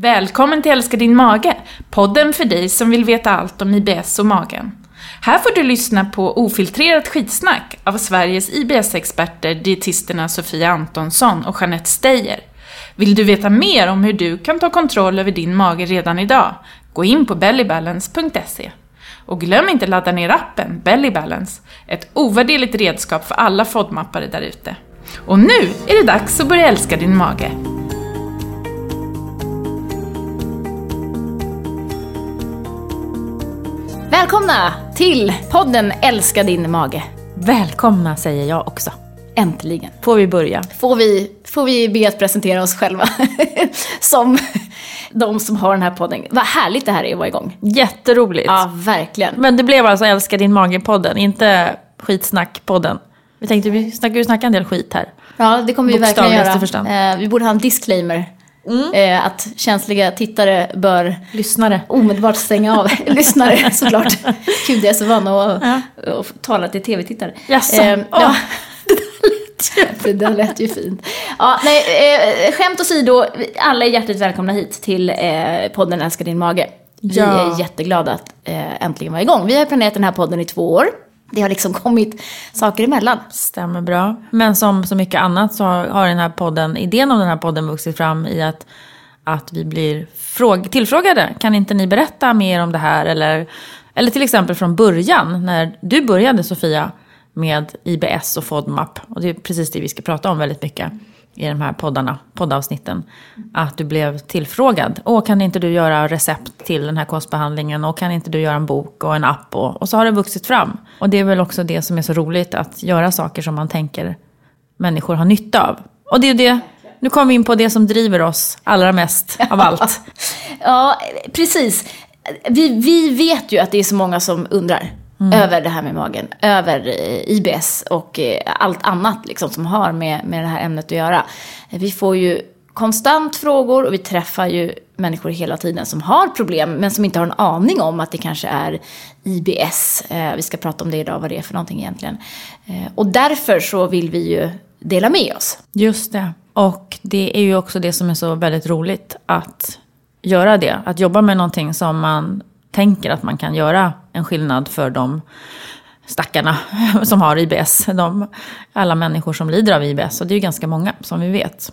Välkommen till Älska din mage, podden för dig som vill veta allt om IBS och magen. Här får du lyssna på ofiltrerat skitsnack av Sveriges IBS-experter, dietisterna Sofia Antonsson och Jeanette Steyer. Vill du veta mer om hur du kan ta kontroll över din mage redan idag? Gå in på bellybalance.se. Och glöm inte ladda ner appen Bellybalance, ett ovärderligt redskap för alla FODMappare där ute. Och nu är det dags att börja älska din mage. Välkomna till podden Älska din mage. Välkomna säger jag också. Äntligen. Får vi börja? Får vi, får vi be att presentera oss själva som de som har den här podden. Vad härligt det här är att vara igång. Jätteroligt. Ja, verkligen. Men det blev alltså Älska din mage-podden, inte Skitsnack-podden. Vi tänkte vi snackar ju snacka en del skit här. Ja, det kommer vi verkligen göra. förstånd. Eh, vi borde ha en disclaimer. Eh, att känsliga tittare bör Lyssnare. omedelbart stänga av. Lyssnare såklart. Gud, jag är så van att Ja. att tala till tv-tittare. Jaså? Eh, ja. Åh. Det där lät ju fint. Ja, nej, eh, skämt åsido, alla är hjärtligt välkomna hit till eh, podden Älskar din mage. Vi Ja. är jätteglada att eh, äntligen vara igång. Vi har planerat den här podden i två år. Det har liksom kommit saker emellan. Stämmer bra. Men som så mycket annat så har den här podden, idén om den här podden vuxit fram i att, att vi blir fråg, tillfrågade. Kan inte ni berätta mer om det här? Eller, eller till exempel från början, när du började Sofia med IBS och FODMAP. Och det är precis det vi ska prata om väldigt mycket i de här poddarna, poddavsnitten. Att du blev tillfrågad. Åh, kan inte du göra recept till den här kostbehandlingen? Och kan inte du göra en bok och en app? Och, och så har det vuxit fram. Och det är väl också det som är så roligt, att göra saker som man tänker människor har nytta av. Och det är ju det, nu kommer vi in på det som driver oss allra mest av allt. Ja, precis. Vi, vi vet ju att det är så många som undrar över det här med magen, över eh, IBS och eh, allt annat liksom, som har med, med det här ämnet att göra. Vi får ju konstant frågor och vi träffar ju människor hela tiden som har problem men som inte har en aning om att det kanske är IBS. Eh, vi ska prata om det idag, vad det är för någonting egentligen. Eh, och därför så vill vi ju dela med oss. Just det. Och det är ju också det som är så väldigt roligt att göra det. Att jobba med någonting som man tänker att man kan göra en skillnad för de stackarna som har IBS. De, alla människor som lider av IBS. Och det är ju ganska många som vi vet.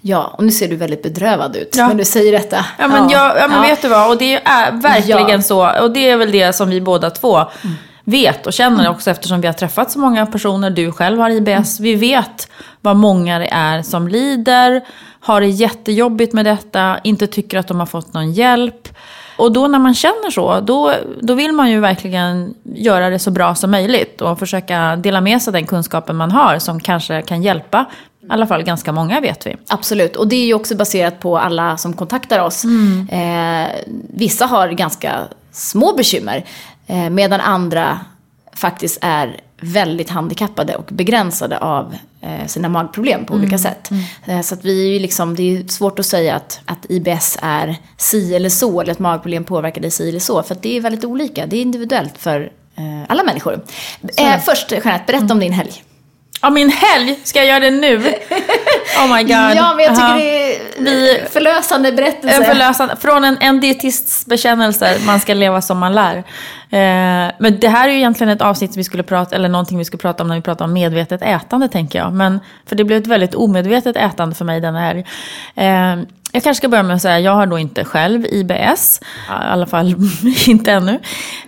Ja, och nu ser du väldigt bedrövad ut Ja. när du säger detta. Ja men, Jag, ja, men Ja. vet du vad, och det är verkligen Ja. så. Och det är väl det som vi båda två vet och känner också eftersom vi har träffat så många personer. Du själv har IBS. Vi vet vad många det är som lider, har det jättejobbigt med detta, inte tycker att de har fått någon hjälp. Och då när man känner så, då, då vill man ju verkligen göra det så bra som möjligt och försöka dela med sig av den kunskapen man har som kanske kan hjälpa, i alla fall ganska många vet vi. Absolut, och det är ju också baserat på alla som kontaktar oss. Eh, vissa har ganska små bekymmer, eh, medan andra faktiskt är väldigt handikappade och begränsade av eh, sina magproblem på olika sätt. Eh, så att vi är ju liksom, det är svårt att säga att, att IBS är si eller så, eller att magproblem påverkar dig si eller så, för att det är väldigt olika. Det är individuellt för eh, alla människor. Eh, först, Jeanette, berätta om din helg. Ja, min helg! Ska jag göra det nu? Oh my god. Ja, men jag tycker Aha. det är Vi- förlösande berättelse. Förlösande, från en, en dietists bekännelse, man ska leva som man lär. Eh, men det här är ju egentligen ett avsnitt vi skulle prata, eller någonting vi skulle prata om när vi pratar om medvetet ätande tänker jag. Men, för det blev ett väldigt omedvetet ätande för mig denna helg. Eh, jag kanske ska börja med att säga, jag har då inte själv IBS, i alla fall inte ännu.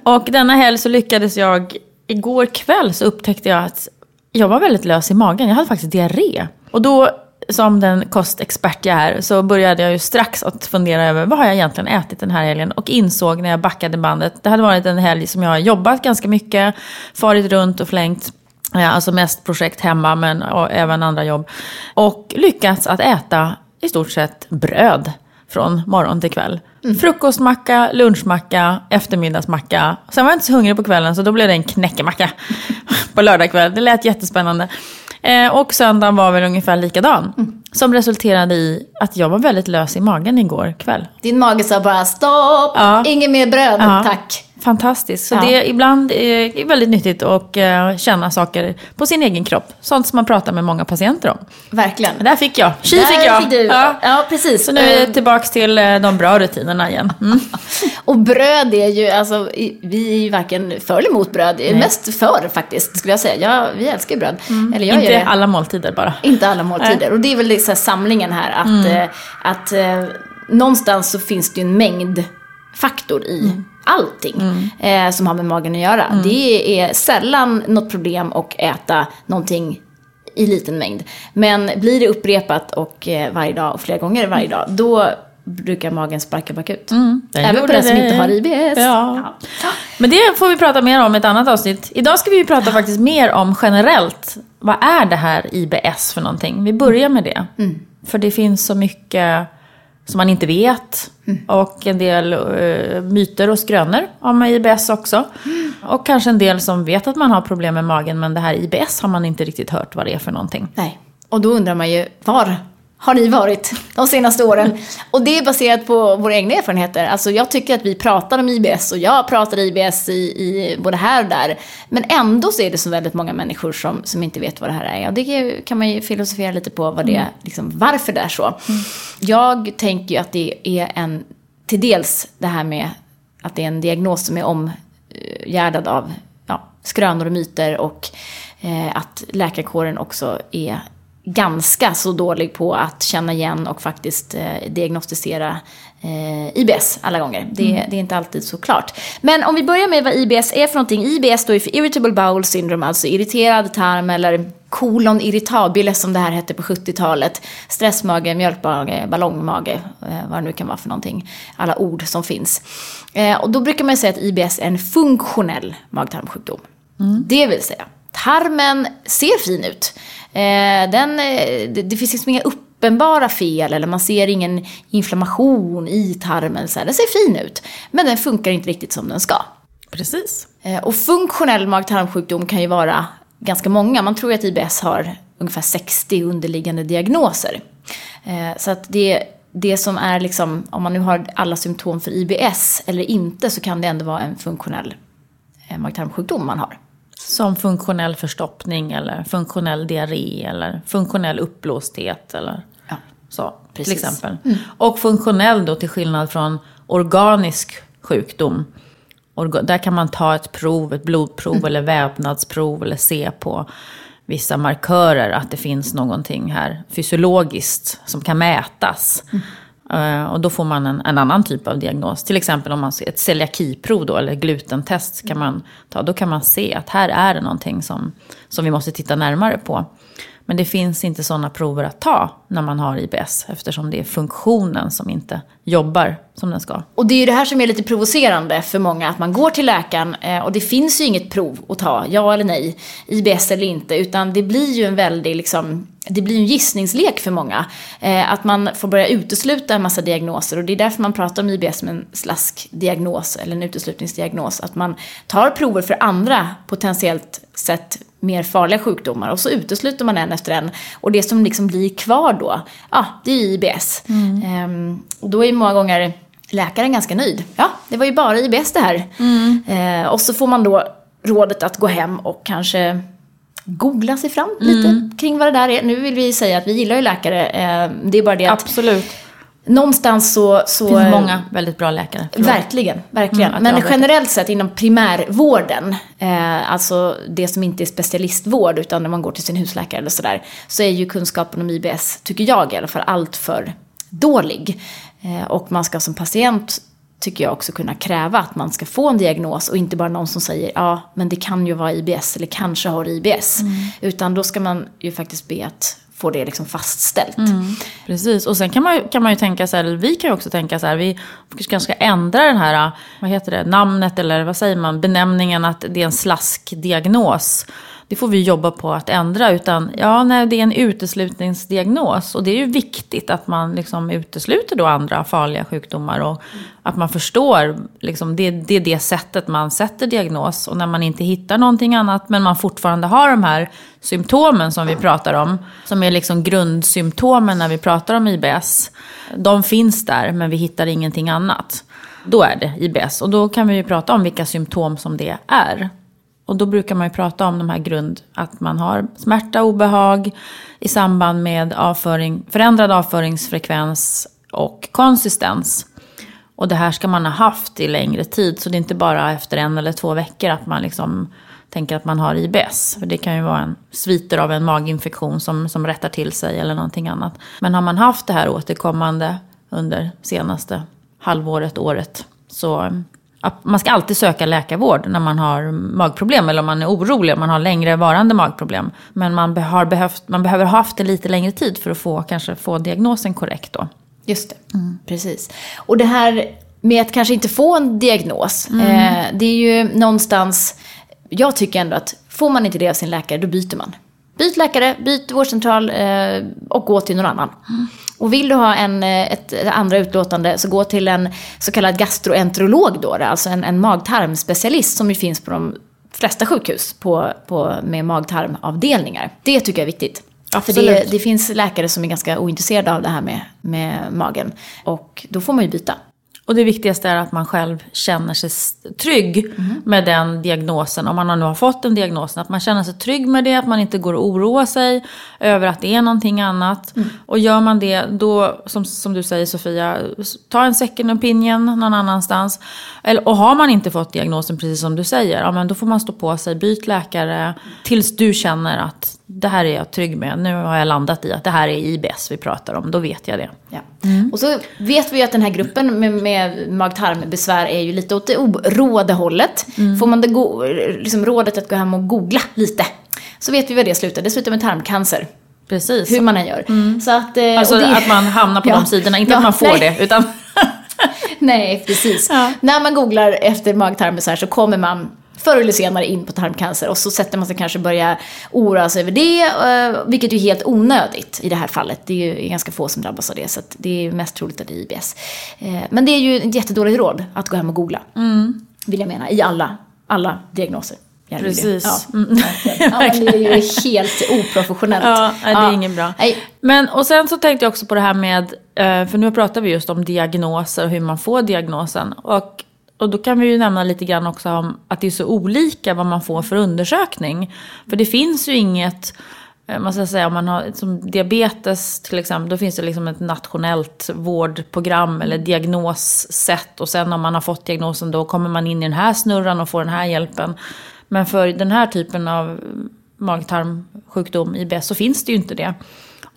Och denna helg så lyckades jag, igår kväll så upptäckte jag att jag var väldigt lös i magen. Jag hade faktiskt diarré. Och då, som den kostexpert jag är, så började jag ju strax att fundera över vad har jag egentligen ätit den här helgen? Och insåg när jag backade bandet, det hade varit en helg som jag har jobbat ganska mycket, farit runt och flängt. Eh, alltså mest projekt hemma, men även andra jobb. Och lyckats att äta i stort sett bröd från morgon till kväll. Frukostmacka, lunchmacka, eftermiddagsmacka. Sen var jag inte så hungrig på kvällen så då blev det en knäckemacka på lördag kväll. Det lät jättespännande. Eh, och söndagen var väl ungefär likadan. Som resulterade i att jag var väldigt lös i magen igår kväll. Din mage sa bara stopp, Ja. inget mer bröd, Ja. tack. Fantastiskt. Så Ja. det är ibland är väldigt nyttigt att eh, känna saker på sin egen kropp. Sånt som man pratar med många patienter om. Verkligen. Men där fick jag. Tji Där fick jag. fick du. Ja. Ja. precis. Så nu är Eh, jag tillbaka till eh, de bra rutinerna igen. Mm. Och bröd är ju, alltså, vi är ju varken för eller emot bröd. Mest för faktiskt, skulle jag säga. Ja, vi älskar ju bröd. Eller jag gör Inte det. alla måltider bara. Inte alla måltider. Och det är väl liksom samlingen här att, Mm. eh, att eh, någonstans så finns det ju en mängdfaktor i Mm. allting eh, som har med magen att göra. Det är sällan något problem att äta någonting i liten mängd. Men blir det upprepat och eh, varje dag och flera gånger varje dag, då brukar magen sparka bakut. Den Även på den som inte har IBS. Ja. Men det får vi prata mer om i ett annat avsnitt. Idag ska vi ju prata faktiskt mer om generellt. Vad är det här IBS för någonting? Vi börjar med det. För det finns så mycket som man inte vet. Och en del eh, myter och skrönor om IBS också. Och kanske en del som vet att man har problem med magen men det här IBS har man inte riktigt hört vad det är för någonting. Nej, och då undrar man ju, var har ni varit de senaste åren? Och det är baserat på våra egna erfarenheter. Alltså jag tycker att vi pratar om IBS och jag pratar IBS i, i både här och där. Men ändå så är det så väldigt många människor som, som inte vet vad det här är. Och det kan man ju filosofera lite på vad det, liksom, varför det är så. Jag tänker ju att det är en, till dels det här med att det är en diagnos som är omgärdad av ja, skrönor och myter och eh, att läkarkåren också är ganska så dålig på att känna igen och faktiskt eh, diagnostisera eh, IBS alla gånger. Det, det är inte alltid så klart. Men om vi börjar med vad IBS är för någonting. IBS står ju för Irritable Bowel Syndrome, alltså irriterad tarm eller kolon irritabile som det här hette på 70-talet. Stressmage, mjölkmage, ballongmage, eh, vad det nu kan vara för någonting. Alla ord som finns. Eh, och då brukar man säga att IBS är en funktionell mag-tarmsjukdom. Det vill säga, tarmen ser fin ut. Eh, den, eh, det, det finns liksom inga uppenbara fel eller man ser ingen inflammation i tarmen. Så här. Den ser fin ut, men den funkar inte riktigt som den ska. Precis. Eh, Och funktionell mag-tarmsjukdom kan ju vara ganska många. Man tror ju att IBS har ungefär 60 underliggande diagnoser. Så att det, det som är liksom, om man nu har alla symptom för IBS eller inte så kan det ändå vara en funktionell mag-tarmsjukdom man har. Som funktionell förstoppning eller funktionell diarré eller funktionell uppblåsthet eller Ja. så. Till Precis. exempel. Och funktionell då till skillnad från organisk sjukdom. Orga- där kan man ta ett prov, ett blodprov eller vävnadsprov eller se på vissa markörer att det finns någonting här fysiologiskt som kan mätas. Eh, Eh, och då får man en, en annan typ av diagnos. Till exempel om man ser ett celiakiprov då, eller glutentest kan man ta. Då kan man se att här är det någonting som, som vi måste titta närmare på. Men det finns inte sådana prover att ta när man har IBS eftersom det är funktionen som inte jobbar som den ska. Och det är ju det här som är lite provocerande för många, att man går till läkaren eh, och det finns ju inget prov att ta, ja eller nej, IBS eller inte, utan det blir ju en väldig liksom, det blir en gissningslek för många. Eh, att man får börja utesluta en massa diagnoser och det är därför man pratar om IBS som en slaskdiagnos eller en uteslutningsdiagnos. Att man tar prover för andra potentiellt sett mer farliga sjukdomar och så utesluter man en efter en. Och det som liksom blir kvar då, ja, det är IBS. Ehm, och då är många gånger läkaren ganska nöjd. Ja, det var ju bara IBS det här. Eh, och så får man då rådet att gå hem och kanske googla sig fram lite kring vad det där är. Nu vill vi säga att vi gillar ju läkare. Eh, det är bara det att Absolut. någonstans så... så Det finns många väldigt bra läkare. Förlåt. Verkligen, verkligen. Mm, Men generellt sett inom primärvården, eh, alltså det som inte är specialistvård utan när man går till sin husläkare eller sådär, så är ju kunskapen om IBS, tycker jag i alla fall, allt för dålig. Eh, och man ska som patient, tycker jag också kunna kräva att man ska få en diagnos och inte bara någon som säger ja, men det kan ju vara IBS eller kanske har IBS. Utan då ska man ju faktiskt be att få det liksom fastställt. Precis, och sen kan man, kan man ju tänka så här, eller vi kan ju också tänka så här, vi kanske ska ändra den här, vad heter det, namnet eller vad säger man, benämningen att det är en slaskdiagnos. Det får vi jobba på att ändra, utan ja, nej, det är en uteslutningsdiagnos. Och det är ju viktigt att man liksom utesluter då andra farliga sjukdomar och att man förstår, liksom, det, det är det sättet man sätter diagnos. Och när man inte hittar någonting annat, men man fortfarande har de här symptomen som vi pratar om, som är liksom grundsymptomen när vi pratar om IBS. De finns där, men vi hittar ingenting annat. då är det IBS. Och då kan vi ju prata om vilka symptom som det är. Och då brukar man ju prata om de här grund, att man har smärta, obehag i samband med avföring, förändrad avföringsfrekvens och konsistens. Och det här ska man ha haft i längre tid, så det är inte bara efter en eller två veckor att man liksom tänker att man har IBS. För det kan ju vara en sviter av en maginfektion som, som rättar till sig eller någonting annat. Men har man haft det här återkommande under senaste halvåret, året, så man ska alltid söka läkarvård när man har magproblem eller om man är orolig, om man har längre varande magproblem. Men man, har behövt, man behöver ha haft det lite längre tid för att få, kanske få diagnosen korrekt då. Just det, mm. precis. Och det här med att kanske inte få en diagnos, mm. eh, det är ju någonstans, jag tycker ändå att får man inte det av sin läkare, då byter man. Byt läkare, byt vårdcentral eh, och gå till någon annan. Mm. Och vill du ha en, eh, ett, ett andra utlåtande så gå till en så kallad gastroenterolog då, alltså en, en magtarmspecialist som ju finns på de flesta sjukhus på, på, med magtarmavdelningar. Det tycker jag är viktigt. Absolut. För det, det finns läkare som är ganska ointresserade av det här med, med magen. Och då får man ju byta. Och det viktigaste är att man själv känner sig trygg mm. med den diagnosen. Om man nu har fått den diagnosen. Att man känner sig trygg med det. Att man inte går och oroar sig över att det är någonting annat. Mm. Och gör man det, då, som, som du säger Sofia, ta en second opinion någon annanstans. Eller, och har man inte fått diagnosen precis som du säger, ja, men då får man stå på sig, byt läkare. Tills du känner att det här är jag trygg med. Nu har jag landat i att det här är IBS vi pratar om. Då vet jag det. Ja. Mm. Och så vet vi ju att den här gruppen med, med mag-tarmbesvär är ju lite åt det oroade hållet. Mm. Får man det go- liksom rådet att gå hem och googla lite så vet vi vad det slutar. Det slutar med tarmcancer. Precis. Hur man än gör. Mm. Så att, eh, alltså det... att man hamnar på ja. de sidorna. Inte ja, att man får nej. det, utan... nej, precis. Ja. När man googlar efter magtarmbesvär så kommer man förr eller senare in på tarmcancer och så sätter man sig kanske börja oroa sig över det, eh, vilket är helt onödigt i det här fallet. Det är ju ganska få som drabbas av det, så det är mest troligt att det är IBS. Eh, men det är ju ett jättedåligt råd att gå hem och googla, mm. vill jag mena, i alla, alla diagnoser. Precis. Ja. Mm. ja, men det är ju helt oprofessionellt. Ja, det är ja. inget bra. Nej. Men, och sen så tänkte jag också på det här med, eh, för nu pratar vi just om diagnoser och hur man får diagnosen. Och och då kan vi ju nämna lite grann också om att det är så olika vad man får för undersökning. För det finns ju inget, eh, man ska säga om man har som diabetes till exempel, då finns det liksom ett nationellt vårdprogram eller diagnossätt. Och sen om man har fått diagnosen då kommer man in i den här snurran och får den här hjälpen. Men för den här typen av mag-tarmsjukdom, IBS, så finns det ju inte det.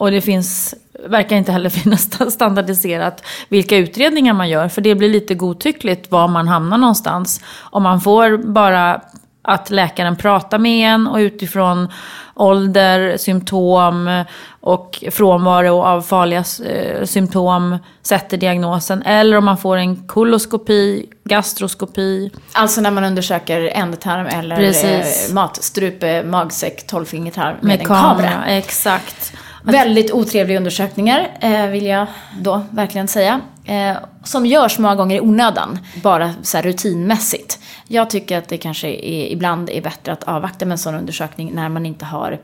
Och det finns, verkar inte heller finnas standardiserat vilka utredningar man gör. För det blir lite godtyckligt var man hamnar någonstans. Om man får bara att läkaren pratar med en och utifrån ålder, symptom och frånvaro av farliga eh, symptom sätter diagnosen. Eller om man får en koloskopi, gastroskopi. Alltså när man undersöker ändtarm eller Precis. Eh, matstrupe, magsäck, tolvfingertarm med, med en kamera. kamera. Exakt. Väldigt otrevliga undersökningar, eh, vill jag då verkligen säga. Eh, som görs många gånger i onödan, bara så rutinmässigt. Jag tycker att det kanske är, ibland är bättre att avvakta med en sån undersökning när man inte har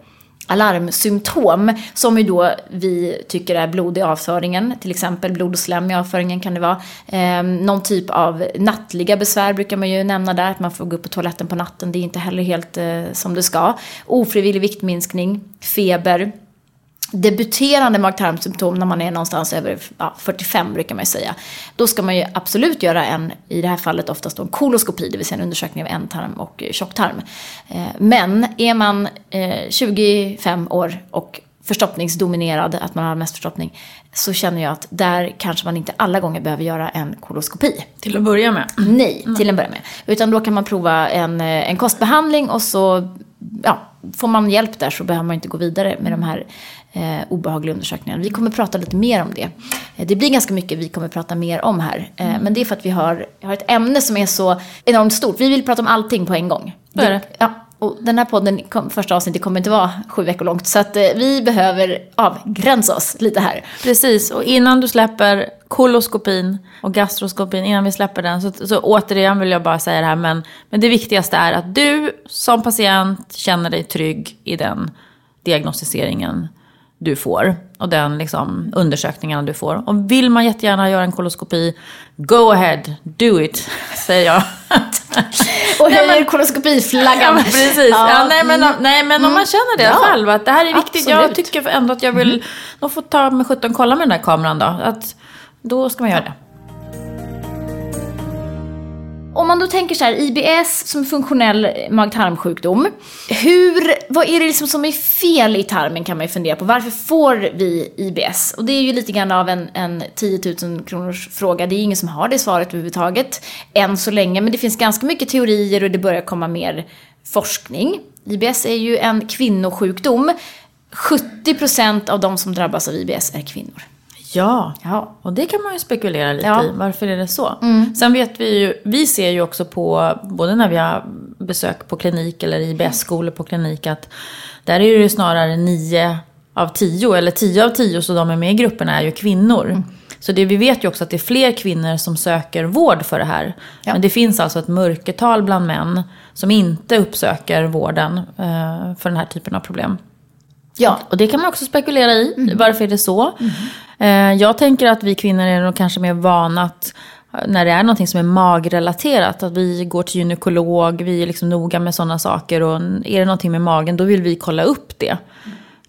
alarmsymptom som ju då vi tycker är blod i avföringen, till exempel blod och slem i avföringen kan det vara. Eh, någon typ av nattliga besvär brukar man ju nämna där, att man får gå upp på toaletten på natten, det är inte heller helt eh, som det ska. Ofrivillig viktminskning, feber, debuterande mag-tarmsymptom när man är någonstans över ja, 45 brukar man ju säga. Då ska man ju absolut göra en, i det här fallet oftast en koloskopi, det vill säga en undersökning av ändtarm och tjocktarm. Eh, men är man 25 eh, år och förstoppningsdominerad, att man har mest förstoppning, så känner jag att där kanske man inte alla gånger behöver göra en koloskopi. Till att börja med? Nej, till att börja med. Utan då kan man prova en, eh, en kostbehandling och så ja, får man hjälp där så behöver man inte gå vidare med de här eh, obehagliga undersökningarna. Vi kommer prata lite mer om det. Eh, det blir ganska mycket vi kommer prata mer om här. Eh, mm. Men det är för att vi har, har ett ämne som är så enormt stort. Vi vill prata om allting på en gång. Det, ja, och den här podden, kom, första avsnittet, kommer inte vara sju veckor långt. Så att eh, vi behöver avgränsa oss lite här. Precis, och innan du släpper koloskopin och gastroskopin, innan vi släpper den, så, så återigen vill jag bara säga det här. Men, men det viktigaste är att du som patient känner dig trygg i den diagnostiseringen du får och den liksom, undersökningarna du får. Och vill man jättegärna göra en koloskopi, go ahead, do it, säger jag. Och höjer koloskopiflaggan. Ja, precis. Ja. Ja, nej, men, nej, men om man känner det Ja. själv, att det här är viktigt. Jag Absolut. tycker ändå att jag vill, de får ta med 17 kolla med den där kameran då. Att, då ska man göra det. Om man då tänker så här, IBS som funktionell mag-tarmsjukdom. Hur, vad är det liksom som är fel i tarmen kan man ju fundera på. Varför får vi IBS? Och det är ju lite grann av en, en 10 000 kronors fråga. Det är ingen som har det svaret överhuvudtaget än så länge. Men det finns ganska mycket teorier och det börjar komma mer forskning. IBS är ju en kvinnosjukdom. 70% av de som drabbas av IBS är kvinnor. Ja. Ja. Och det kan man ju spekulera lite Ja. i. Varför är det så? Sen vet vi ju, vi ser ju också på, både när vi har besök på klinik eller IBS-skolor på klinik, att där är det ju snarare nio av tio, eller tio av tio, så de är med i grupperna är ju kvinnor. Så det, vi vet ju också att det är fler kvinnor som söker vård för det här. Ja. Men det finns alltså ett mörkertal bland män som inte uppsöker vården eh, för den här typen av problem. Ja, Och det kan man också spekulera i. Mm. Varför är det så? Eh, Eh, jag tänker att vi kvinnor är nog kanske mer vana att eh, när det är någonting som är magrelaterat, att vi går till gynekolog, vi är liksom noga med sådana saker och är det någonting med magen då vill vi kolla upp det.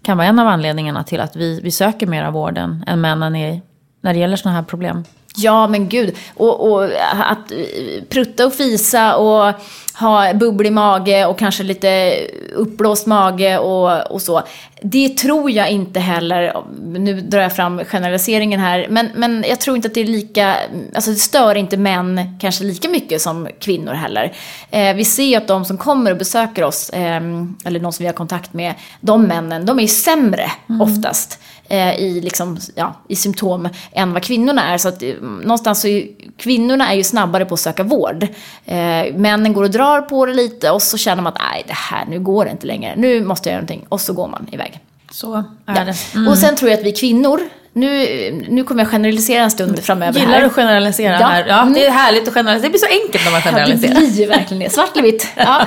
Kan vara en av anledningarna till att vi, vi söker mer av vården än männen är, när det gäller sådana här problem. Ja, men gud. Och, och att eh, prutta och fisa och ha bubblig mage och kanske lite uppblåst mage och, och så. Det tror jag inte heller, nu drar jag fram generaliseringen här, men, men jag tror inte att det är lika, alltså det stör inte män kanske lika mycket som kvinnor heller. Eh, vi ser ju att de som kommer och besöker oss, eh, eller någon som vi har kontakt med, de männen, de är ju sämre oftast eh, i, liksom, ja, i symptom än vad kvinnorna är. Så att, eh, någonstans så är ju, kvinnorna är ju snabbare på att söka vård. Eh, männen går och drar på det lite och så känner man att nej, det här, nu går det inte längre. Nu måste jag göra någonting. Och så går man iväg. Så är Ja. det. Mm. Och sen tror jag att vi kvinnor, nu, nu kommer jag generalisera en stund framöver Gillar här. du att generalisera Ja. här? Ja, Mm. det är härligt att generalisera. Det blir så enkelt när man Ja, det generaliserar. blir ju verkligen det. Svart eller vitt. Ja.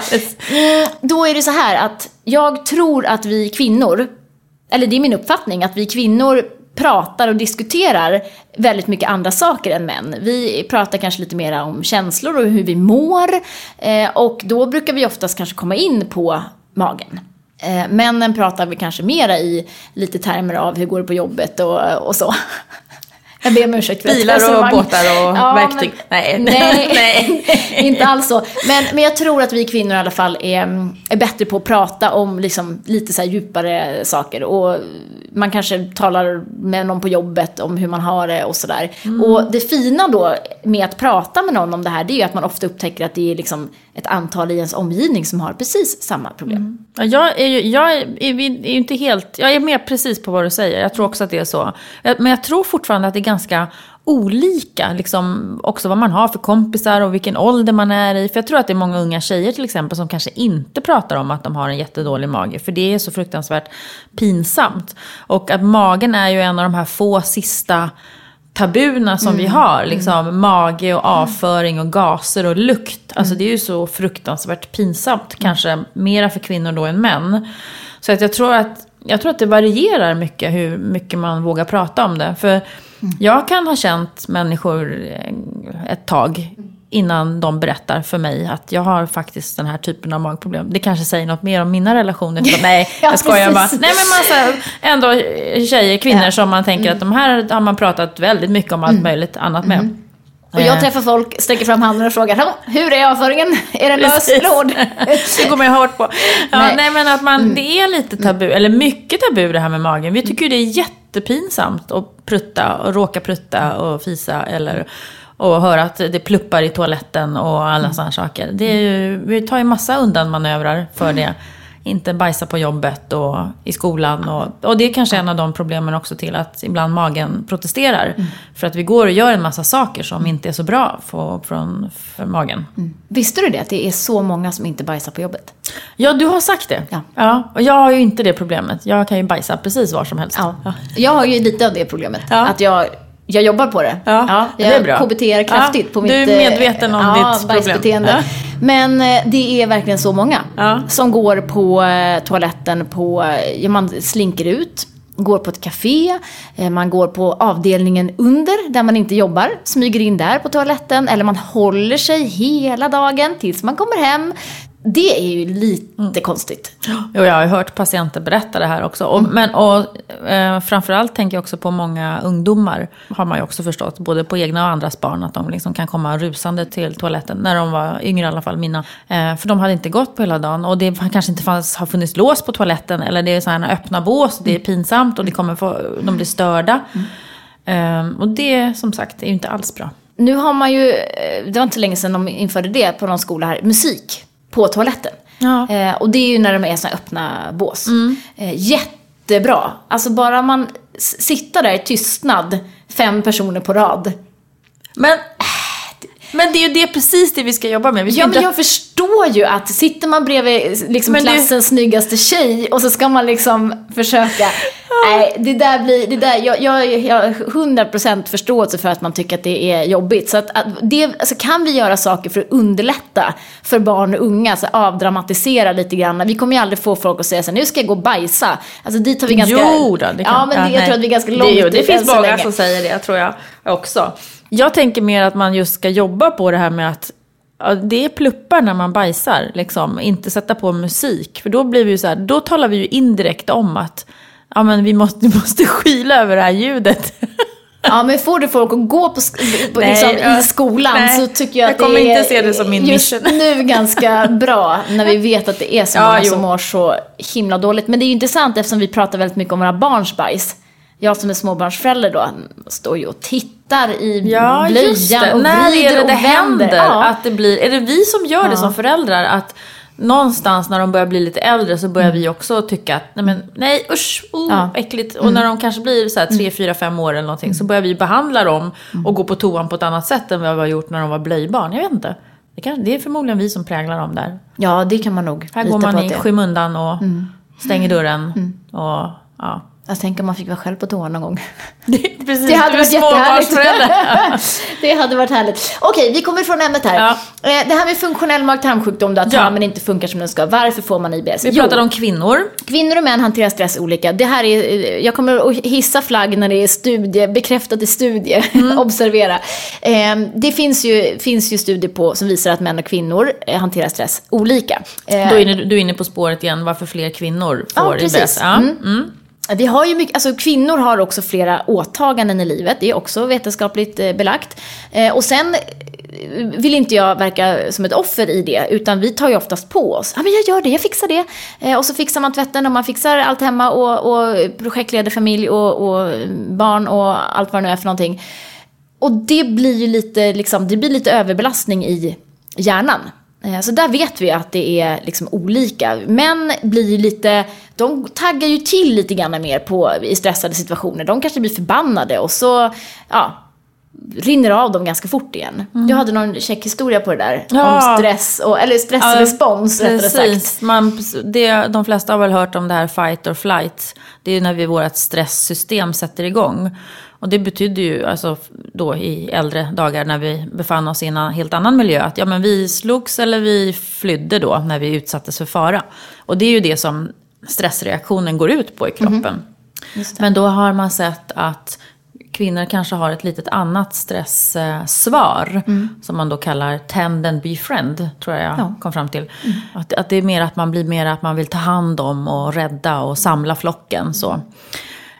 Mm, Då är det så här att jag tror att vi kvinnor, eller det är min uppfattning, att vi kvinnor pratar och diskuterar väldigt mycket andra saker än män. Vi pratar kanske lite mer om känslor och hur vi mår. Eh, och då brukar vi oftast kanske komma in på magen. Eh, männen pratar vi kanske mera i lite termer av hur går det på jobbet och, och så. Jag ber om ursäkt för Bilar och båtar och Ja, verktyg. men- Nej. Nej, Nej. inte alls så. Men, men jag tror att vi kvinnor i alla fall är, är bättre på att prata om liksom lite så djupare saker. Och man kanske talar med någon på jobbet om hur man har det och sådär. Och det fina då med att prata med någon om det här, det är ju att man ofta upptäcker att det är liksom ett antal i ens omgivning som har precis samma problem. Ja, Jag är ju jag är, är, är inte helt, jag är med precis på vad du säger. Jag tror också att det är så. Jag- Men jag tror fortfarande att det är ganska olika, liksom, också vad man har för kompisar och vilken ålder man är i. För jag tror att det är många unga tjejer till exempel som kanske inte pratar om att de har en jättedålig mage. För det är så fruktansvärt pinsamt. Och att magen är ju en av de här få sista tabuna som vi har. Liksom, Mage och avföring och gaser och lukt. Alltså det är ju så fruktansvärt pinsamt. Kanske mera för kvinnor då än män. Så att jag tror att jag tror att det varierar mycket hur mycket man vågar prata om det. För jag kan ha känt människor eh, ett tag innan de berättar för mig att jag har faktiskt den här typen av magproblem. Det kanske säger något mer om mina relationer. Så, nej, Ja, jag skojar bara. Nej men här, ändå tjejer, kvinnor Ja. som man tänker att de här har man pratat väldigt mycket om allt möjligt annat med. Och jag träffar folk, sträcker fram handen och frågar "Ja, hur är avföringen? Är den lös eller hård? Det går man ju hårt på. Ja, nej. Nej. men att man, det är lite tabu, eller mycket tabu det här med magen. Vi tycker ju det är jättepinsamt att prutta och råka prutta och fisa eller och höra att det pluppar i toaletten och alla sådana saker. Det är ju, vi tar ju massa undanmanövrar för det. Inte bajsa på jobbet och i skolan. Och, och det är kanske en av de problemen också till att ibland magen protesterar. För att vi går och gör en massa saker som inte är så bra för, från, för magen. Visste du det? Att det är så många som inte bajsar på jobbet? Ja, du har sagt det. Ja. och jag har ju inte det problemet. Jag kan ju bajsa precis var som helst. Ja. Jag har ju lite av det problemet. Ja. Att jag, jag jobbar på det. Ja, jag det är bra. KBT kraftigt Ja, på du mitt är eh, medveten om ja, ditt problem. Ja. Men eh, det är verkligen så många Ja. som går på eh, toaletten på, eh, ja, man slinker ut. går på ett café, eh, man går på avdelningen under där man inte jobbar, smyger in där på toaletten eller man håller sig hela dagen tills man kommer hem. Det är ju lite mm. konstigt. Jo, jag har hört patienter berätta det här också. Och, mm. men, och, eh, framförallt tänker jag också på många ungdomar. Har man ju också förstått, både på egna och andras barn. Att de liksom kan komma rusande till toaletten. När de var yngre i alla fall, mina. Eh, för de hade inte gått på hela dagen. Och det kanske inte fanns, har funnits lås på toaletten. Eller det är sådana öppna bås. Det är mm. pinsamt och det kommer få, de blir störda. Mm. Eh, och det, som sagt, är ju inte alls bra. Nu har man ju, eh, det var inte så länge sedan de införde det på någon skola här, musik på toaletten. Ja. Eh, och det är ju när de är såna öppna bås. Mm. Eh, jättebra. Alltså bara man sitter där i tystnad, fem personer på rad. Men men det är ju det, precis det vi ska jobba med. ja, men jag förstår ju att sitter man bredvid liksom, klassens du... snyggaste tjej och så ska man liksom försöka Nej, det där blir, det där, jag, jag, jag har 100% förståelse för att man tycker att det är jobbigt. Så att, att det, alltså, kan vi göra saker för att underlätta för barn och unga, alltså avdramatisera lite grann. Vi kommer ju aldrig få folk att säga så nu ska jag gå och bajsa. Alltså dit har vi ganska... Jo då, det kan, Ja, men det, jag nej. tror att vi är ganska långt Det, det finns många som säger det, tror jag också. Jag tänker mer att man just ska jobba på det här med att Ja, det är pluppar när man bajsar, liksom. inte sätta på musik. För då blir vi så här, då talar vi ju indirekt om att ja, men vi måste, måste skyla över det här ljudet. Ja, men får du folk att gå på, på nej, liksom, i skolan nej, så tycker jag att jag det är se det som min just mission. nu ganska bra när vi vet att det är så många ja, som mår så himla dåligt. Men det är ju intressant eftersom vi pratar väldigt mycket om våra barns bajs. Jag som är småbarnsförälder då står ju och tittar i ja, blöjan och När vrider är det det händer ja. att det blir, är det vi som gör det som föräldrar? Att någonstans när de börjar bli lite äldre så börjar mm. vi också tycka att nej, men, nej usch, oh, ja. äckligt. Och mm. när de kanske blir så här 3, 4, 5 år eller någonting mm. så börjar vi behandla dem mm. och gå på toan på ett annat sätt än vad vi har gjort när de var blöjbarn. Jag vet inte. Det, kan, det är förmodligen vi som präglar dem där. Ja, det kan man nog Här går man i skymundan och mm. stänger dörren. Mm. Och, ja. Jag tänker om man fick vara själv på toa någon gång. Det, precis, det hade varit jättehärligt. det hade varit härligt. Okej, vi kommer från ämnet här. Ja. Eh, det här med funktionell mag-tarmsjukdom, att ja. tarmen inte funkar som den ska. Varför får man IBS? Vi pratar om kvinnor. Kvinnor och män hanterar stress olika. Det här är, eh, jag kommer att hissa flagg när det är studie, bekräftat i studie. Mm. Observera. Ehm, det finns ju, finns ju studier på, som visar att män och kvinnor eh, hanterar stress olika. Då är du är inne på spåret igen, varför fler kvinnor får ja, IBS. Ja, mm. Mm. Vi har ju mycket, alltså kvinnor har också flera åtaganden i livet. Det är också vetenskapligt eh, belagt. Eh, och sen eh, vill inte jag verka som ett offer i det, utan vi tar ju oftast på oss. Ja, men jag gör det, jag fixar det. och så fixar man tvätten och man fixar allt hemma och, och projektleder familj och, och barn och allt vad det nu är för någonting. Och det blir ju lite, liksom, det blir lite överbelastning i hjärnan. Eh, så där vet vi att det är liksom olika. Män blir lite, de taggar ju till lite grann mer på, i stressade situationer. De kanske blir förbannade och så, ja, rinner av dem ganska fort igen. Mm. Du hade någon check historia på det där. Ja. Om stress, och, eller stressrespons ja, rättare sagt. Man, det, de flesta har väl hört om det här fight or flight. Det är när vi vårt stresssystem sätter igång. Och det betydde ju alltså, då i äldre dagar när vi befann oss i en helt annan miljö att ja, men vi slogs eller vi flydde då när vi utsattes för fara. Och det är ju det som stressreaktionen går ut på i kroppen. Mm. Men då har man sett att kvinnor kanske har ett litet annat stresssvar. Mm. Som man då kallar tend and befriend, tror jag jag ja. kom fram till. Mm. Att, att det är mer att man blir mer att man vill ta hand om och rädda och samla flocken. Så.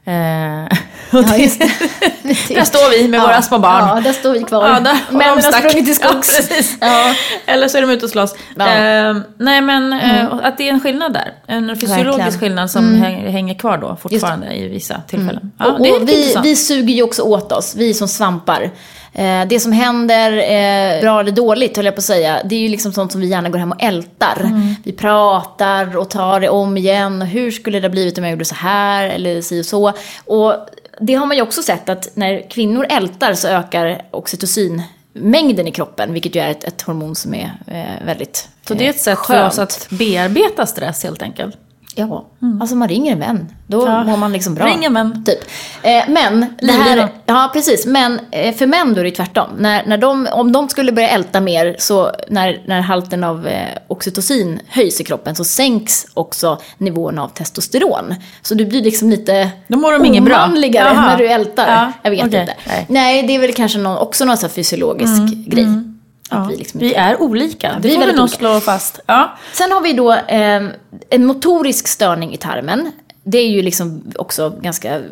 Eh, ja, just det. där står vi med ja, våra små barn. Ja, där står vi kvar. Ja, där, Männen har sprungit till skogs. Ja, Eller så är de ute och slåss. Eh, nej, men eh, mm. att det är en skillnad där. En fysiologisk Verkligen. skillnad som mm. hänger kvar då fortfarande i vissa tillfällen. Mm. Och, och vi, vi suger ju också åt oss, vi som svampar. Eh, det som händer, eh, bra eller dåligt höll jag på att säga, det är ju liksom sånt som vi gärna går hem och ältar. Mm. Vi pratar och tar det om igen. Hur skulle det ha blivit om jag gjorde så här eller si och så. Och det har man ju också sett att när kvinnor ältar så ökar oxytocinmängden i kroppen, vilket ju är ett, ett hormon som är eh, väldigt Så det är ett sätt skönt. för oss att bearbeta stress helt enkelt? Ja, alltså man ringer en vän. Då Mm. Ja. mår man liksom bra. Ring en vän. Typ. Eh, men, det här, ja precis. Men eh, för män då är det tvärtom. När, när de, om de skulle börja älta mer, så när, när halten av eh, oxytocin höjs i kroppen så sänks också nivån av testosteron. Så du blir liksom lite Då mår de inget bra. när du ältar. Ja, Jag vet okej. inte. Nej. Nej. det är väl kanske någon, också någon sån här fysiologisk grej. Att Ja. vi liksom Vi är olika. Det vi får vi nog slå fast. Ja. Sen har vi då eh, en motorisk störning i tarmen. Det är ju liksom också ganska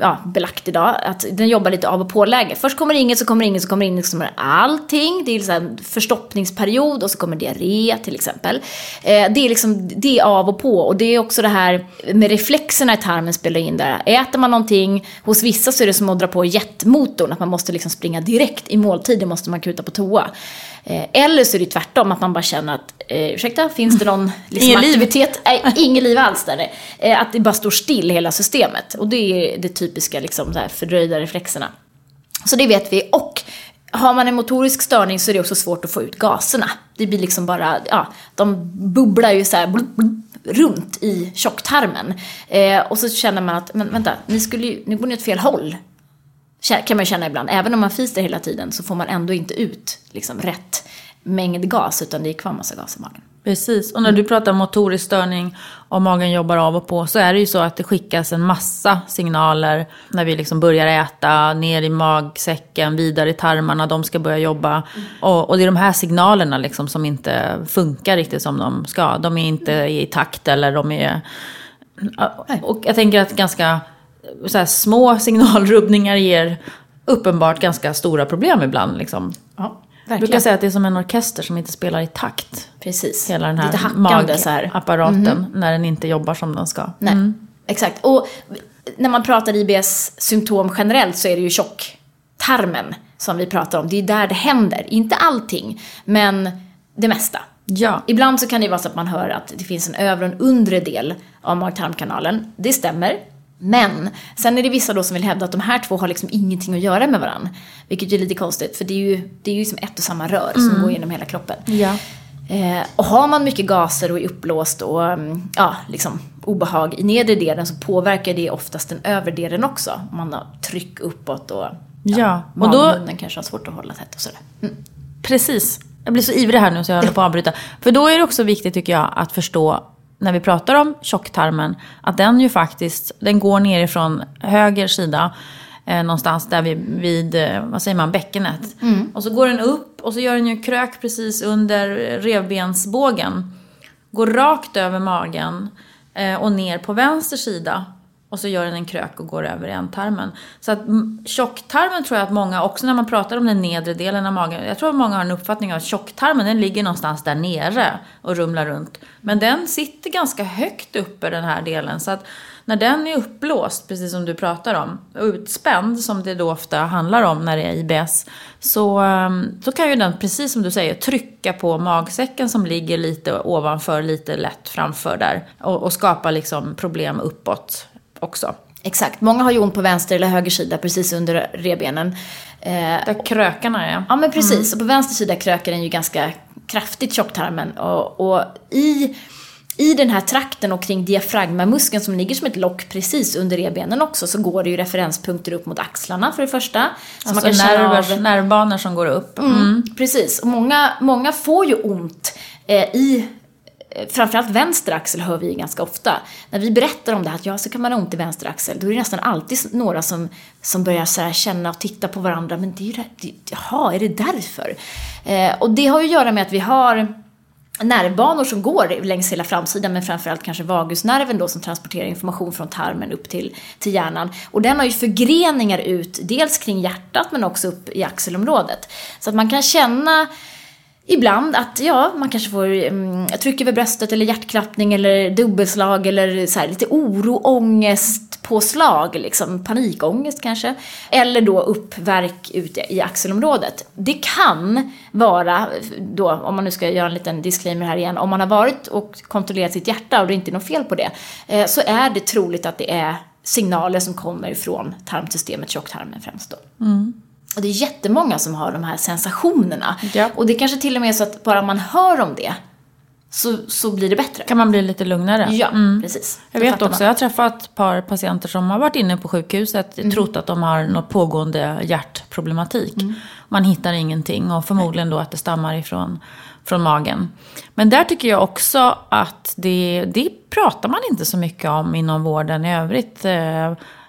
ja, belagt idag, att den jobbar lite av och på-läge. Först kommer inget, så kommer inget, så kommer inget, så kommer allting. Det är liksom en förstoppningsperiod och så kommer diarré till exempel. Eh, det är liksom, det är av och på. Och det är också det här med reflexerna i tarmen spelar in där. Äter man någonting, hos vissa så är det som att dra på jetmotorn, att man måste liksom springa direkt i måltiden, måste man kuta på toa. Eh, eller så är det tvärtom, att man bara känner att, eh, ursäkta, finns det någon liksom, Inget liv. aktivitet? Nej, inget liv alls där. Eh, att det bara står still hela systemet. Och det är det typiska liksom, så här, fördröjda reflexerna. Så det vet vi. Och har man en motorisk störning så är det också svårt att få ut gaserna. Det blir liksom bara, ja, de bubblar ju så här blub, blub, runt i tjocktarmen. Eh, och så känner man att, men vänta, ni, skulle ju, ni går ni åt fel håll. Kan man känna ibland. Även om man fiser hela tiden så får man ändå inte ut liksom, rätt mängd gas, utan det är kvar massa gas i magen. Precis, och när du pratar motorisk störning och magen jobbar av och på så är det ju så att det skickas en massa signaler när vi liksom börjar äta, ner i magsäcken, vidare i tarmarna, de ska börja jobba. Och, och det är de här signalerna liksom som inte funkar riktigt som de ska. De är inte i takt eller de är... Och jag tänker att ganska så små signalrubbningar ger uppenbart ganska stora problem ibland. Liksom. Ja, Jag brukar verkligen. säga att det är som en orkester som inte spelar i takt. Precis. Hela den här Lite hackande så här. Mhm. magapparaten när den inte jobbar som den ska. Nej, exakt. Och när man pratar IBS-symptom generellt så är det ju tjocktarmen som vi pratar om. Det är där det händer. Inte allting, men det mesta. Ja. Ibland så kan det vara så att man hör att det finns en övre och en undre del av mag-tarmkanalen. Det stämmer. Men sen är det vissa då som vill hävda att de här två har liksom ingenting att göra med varandra. Vilket är lite konstigt, för det är ju, det är ju som ett och samma rör som går genom hela kroppen. Ja. Eh, och har man mycket gaser och är uppblåst och mm, ja, liksom obehag i nedre delen så påverkar det oftast den övre delen också. Om man har tryck uppåt och Ja, och då, kanske har svårt att hålla tätt och sådär. Mm. precis. Jag blir så ivrig här nu så jag håller på att avbryta. För då är det också viktigt tycker jag att förstå när vi pratar om tjocktarmen att den ju faktiskt, den går nerifrån höger sida eh, någonstans där vid, vid, eh, vad säger man, bäckenet. Och så går den upp och så gör den ju krök precis under revbensbågen. Går rakt över magen eh, och ner på vänster sida. Och så gör den en krök och går över i ändtarmen. Så att tjocktarmen tror jag att många, också när man pratar om den nedre delen av magen. Jag tror att många har en uppfattning av att tjocktarmen den ligger någonstans där nere och rumlar runt. Men den sitter ganska högt uppe den här delen. Så att när den är uppblåst, precis som du pratar om, och utspänd som det då ofta handlar om när det är IBS. Så, ehm, så kan ju den, precis som du säger, trycka på magsäcken som ligger lite ovanför, lite lätt framför där. Och, och skapa liksom problem uppåt också. Exakt, många har ju ont på vänster eller höger sida precis under revbenen. Eh, Där krökarna är. Ja men precis, och på vänster sida krökar den ju ganska kraftigt tjocktarmen. Och, och i, i den här trakten och kring diafragmamuskeln som ligger som ett lock precis under revbenen också så går det ju referenspunkter upp mot axlarna för det första. Så Alltså man kan nerver, av, nervbanor som går upp. mm, Precis, och många, många får ju ont eh, i Eh, framförallt vänster axel hör vi ganska ofta. När vi berättar om det här, att ja, så kan man ha ont i vänster axel, då är det nästan alltid några som, som börjar så här känna och titta på varandra. Men det är ju det, det, jaha, är det därför? Eh, och det har ju att göra med att vi har nervbanor som går längs hela framsidan, men framförallt kanske vagusnerven då som transporterar information från tarmen upp till, till hjärnan. Och den har ju förgreningar ut, dels kring hjärtat men också upp i axelområdet. Så att man kan känna Ibland att ja, man kanske får um, tryck över bröstet eller hjärtklappning eller dubbelslag eller så här, lite oro, ångest, påslag, liksom panikångest kanske. Eller då uppvärk ute i axelområdet. Det kan vara, då, om man nu ska göra en liten disclaimer här igen, om man har varit och kontrollerat sitt hjärta och det inte är något fel på det, eh, så är det troligt att det är signaler som kommer från tarmsystemet, tjocktarmen främst då. Mm. Och det är jättemånga som har de här sensationerna. Ja. Och det kanske till och med är så att bara man hör om det så, så blir det bättre. Kan man bli lite lugnare? Ja, precis. Jag vet också, man. jag har träffat ett par patienter som har varit inne på sjukhuset, Mm. trott att de har något pågående hjärtproblematik. Mm. Man hittar ingenting och förmodligen då att det stammar ifrån från magen. Men där tycker jag också att det, det pratar man inte så mycket om inom vården i övrigt.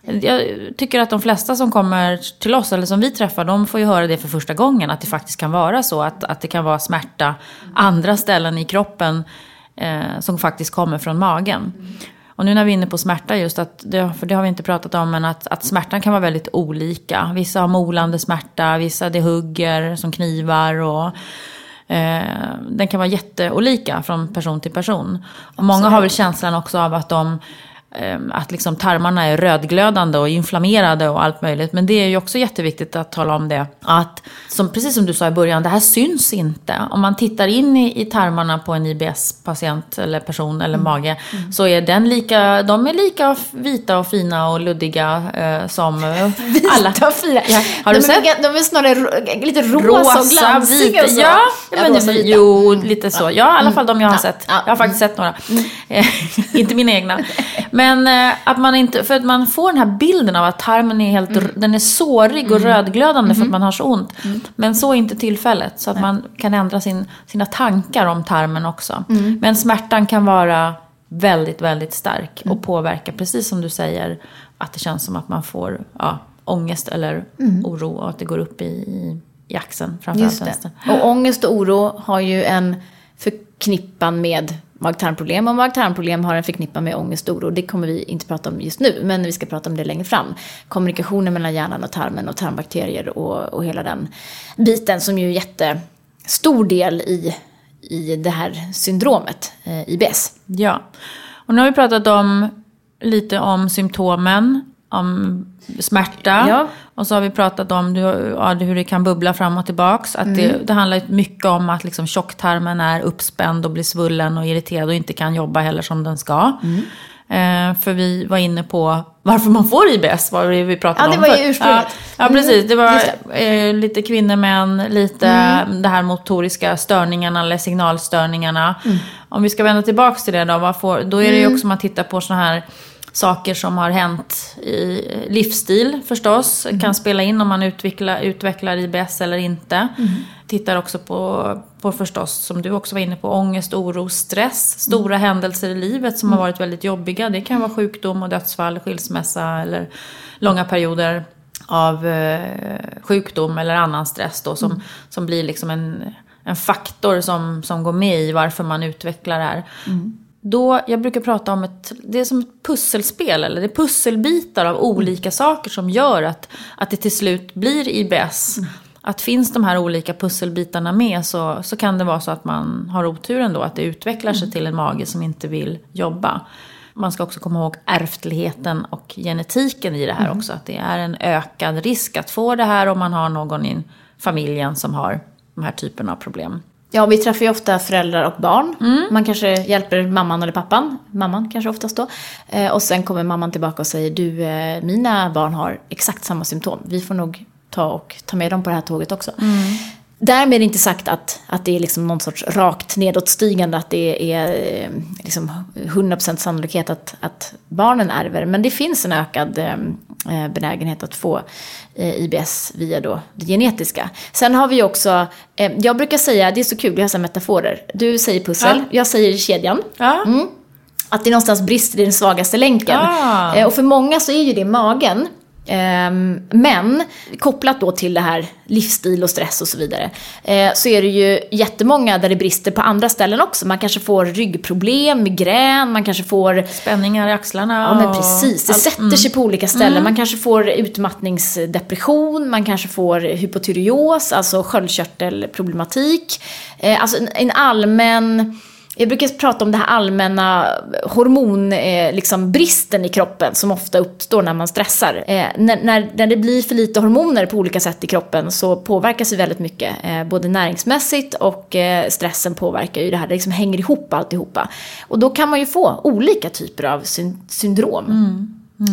Jag tycker att de flesta som kommer till oss, eller som vi träffar, de får ju höra det för första gången. Att det faktiskt kan vara så, att, att det kan vara smärta andra ställen i kroppen eh, som faktiskt kommer från magen. Och nu när vi är inne på smärta just, att för det har vi inte pratat om, men att, att smärtan kan vara väldigt olika. Vissa har molande smärta, vissa det hugger som knivar och eh, den kan vara jätteolika från person till person. Och många har väl känslan också av att de att liksom tarmarna är rödglödande och inflammerade och allt möjligt. Men det är ju också jätteviktigt att tala om det. Att, som, precis som du sa i början, det här syns inte. Om man tittar in i, i tarmarna på en IBS-patient eller person eller mage. Så är den lika, de är lika vita och fina och luddiga eh, som eh, alla. Vita och fina. Ja, har du de, sett? Är, de är snarare lite rosa, och glansiga. och så. Ja, Ja, men, rosa, vita. jo, lite så. Ja, i alla fall de jag har sett. ja. Mm. Jag har faktiskt sett några. Eh, inte mina egna. Men eh, att man inte, för att man får den här bilden av att tarmen är helt, Mm. den är sårig och rödglödande Mm-hmm. för att man har så ont. Men så är inte tillfället. Så att man kan ändra sin, sina tankar om tarmen också. Mm. Men smärtan kan vara väldigt, väldigt stark Mm. och påverka, precis som du säger, att det känns som att man får ja, ångest eller Mm. oro och att det går upp i, i, i axeln, framförallt vänster. det. Och ångest och oro har ju en förknippan med mag-tarmproblem. Och mag-tarmproblem har en förknippan med ångest och oro. Det kommer vi inte prata om just nu, men vi ska prata om det längre fram. Kommunikationen mellan hjärnan och tarmen och tarmbakterier och, och hela den biten som ju är jättestor del i, i det här syndromet, eh, IBS. Ja. Och nu har vi pratat om lite om symptomen, om smärta. Ja. Och så har vi pratat om hur det kan bubbla fram och tillbaks. Att det, det handlar mycket om att liksom tjocktarmen är uppspänd och blir svullen och irriterad och inte kan jobba heller som den ska. Eh, för vi var inne på varför man får IBS, var det vi pratade Ja, det om var ju ursprunget. Ja, ja precis. Det var eh, lite kvinnor, män, lite det här motoriska störningarna eller signalstörningarna. Om vi ska vända tillbaka till det då, vad får, då är det ju också man tittar på sådana här saker som har hänt i livsstil förstås. Kan spela in om man utvecklar, utvecklar IBS eller inte. Tittar också på, på förstås, som du också var inne på, ångest, oro, stress. Stora händelser i livet som har varit väldigt jobbiga. Det kan vara sjukdom och dödsfall, skilsmässa eller långa perioder av eh, sjukdom eller annan stress då som, som blir liksom en, en faktor som, som går med i varför man utvecklar det här. Då, jag brukar prata om ett, det är som ett pusselspel, eller det är pusselbitar av olika saker som gör att, att det till slut blir IBS. Att finns de här olika pusselbitarna med så, så kan det vara så att man har oturen då, att det utvecklar sig till en mage som inte vill jobba. Man ska också komma ihåg ärftligheten och genetiken i det här också. Att det är en ökad risk att få det här om man har någon i familjen som har de här typerna av problem. Ja, vi träffar ju ofta föräldrar och barn. Mm. Man kanske hjälper mamman eller pappan. Mamman kanske oftast då. Eh, och sen kommer mamman tillbaka och säger du, eh, mina barn har exakt samma symptom. Vi får nog ta och ta med dem på det här tåget också. Mm. Därmed inte sagt att, att det är liksom någon sorts rakt nedåtstigande, att det är eh, liksom 100% sannolikhet att, att barnen ärver. Men det finns en ökad eh, eh, benägenhet att få IBS via då det genetiska. Sen har vi också, jag brukar säga, det är så kul, vi har så metaforer. Du säger pussel, Ja. jag säger kedjan. Ja, Mm. Att det någonstans brister i den svagaste länken. Ah. Eh, och för många så är ju det magen. Ehm, men kopplat då till det här livsstil och stress och så vidare. eh, så är det ju jättemånga där det brister på andra ställen också. Man kanske får ryggproblem, migrän, man kanske får spänningar i axlarna. Ja men precis, det allt. sätter sig på olika ställen. Man kanske får utmattningsdepression, man kanske får hypotyreos, alltså sköldkörtelproblematik. Eh, alltså en allmän, jag brukar prata om det här allmänna hormonbristen eh, liksom bristen i kroppen som ofta uppstår när man stressar. Eh, när, när, när det blir för lite hormoner på olika sätt i kroppen så påverkas vi väldigt mycket. Eh, både näringsmässigt och eh, stressen påverkar ju det här. Det liksom hänger ihop alltihopa. Och då kan man ju få olika typer av syn- syndrom.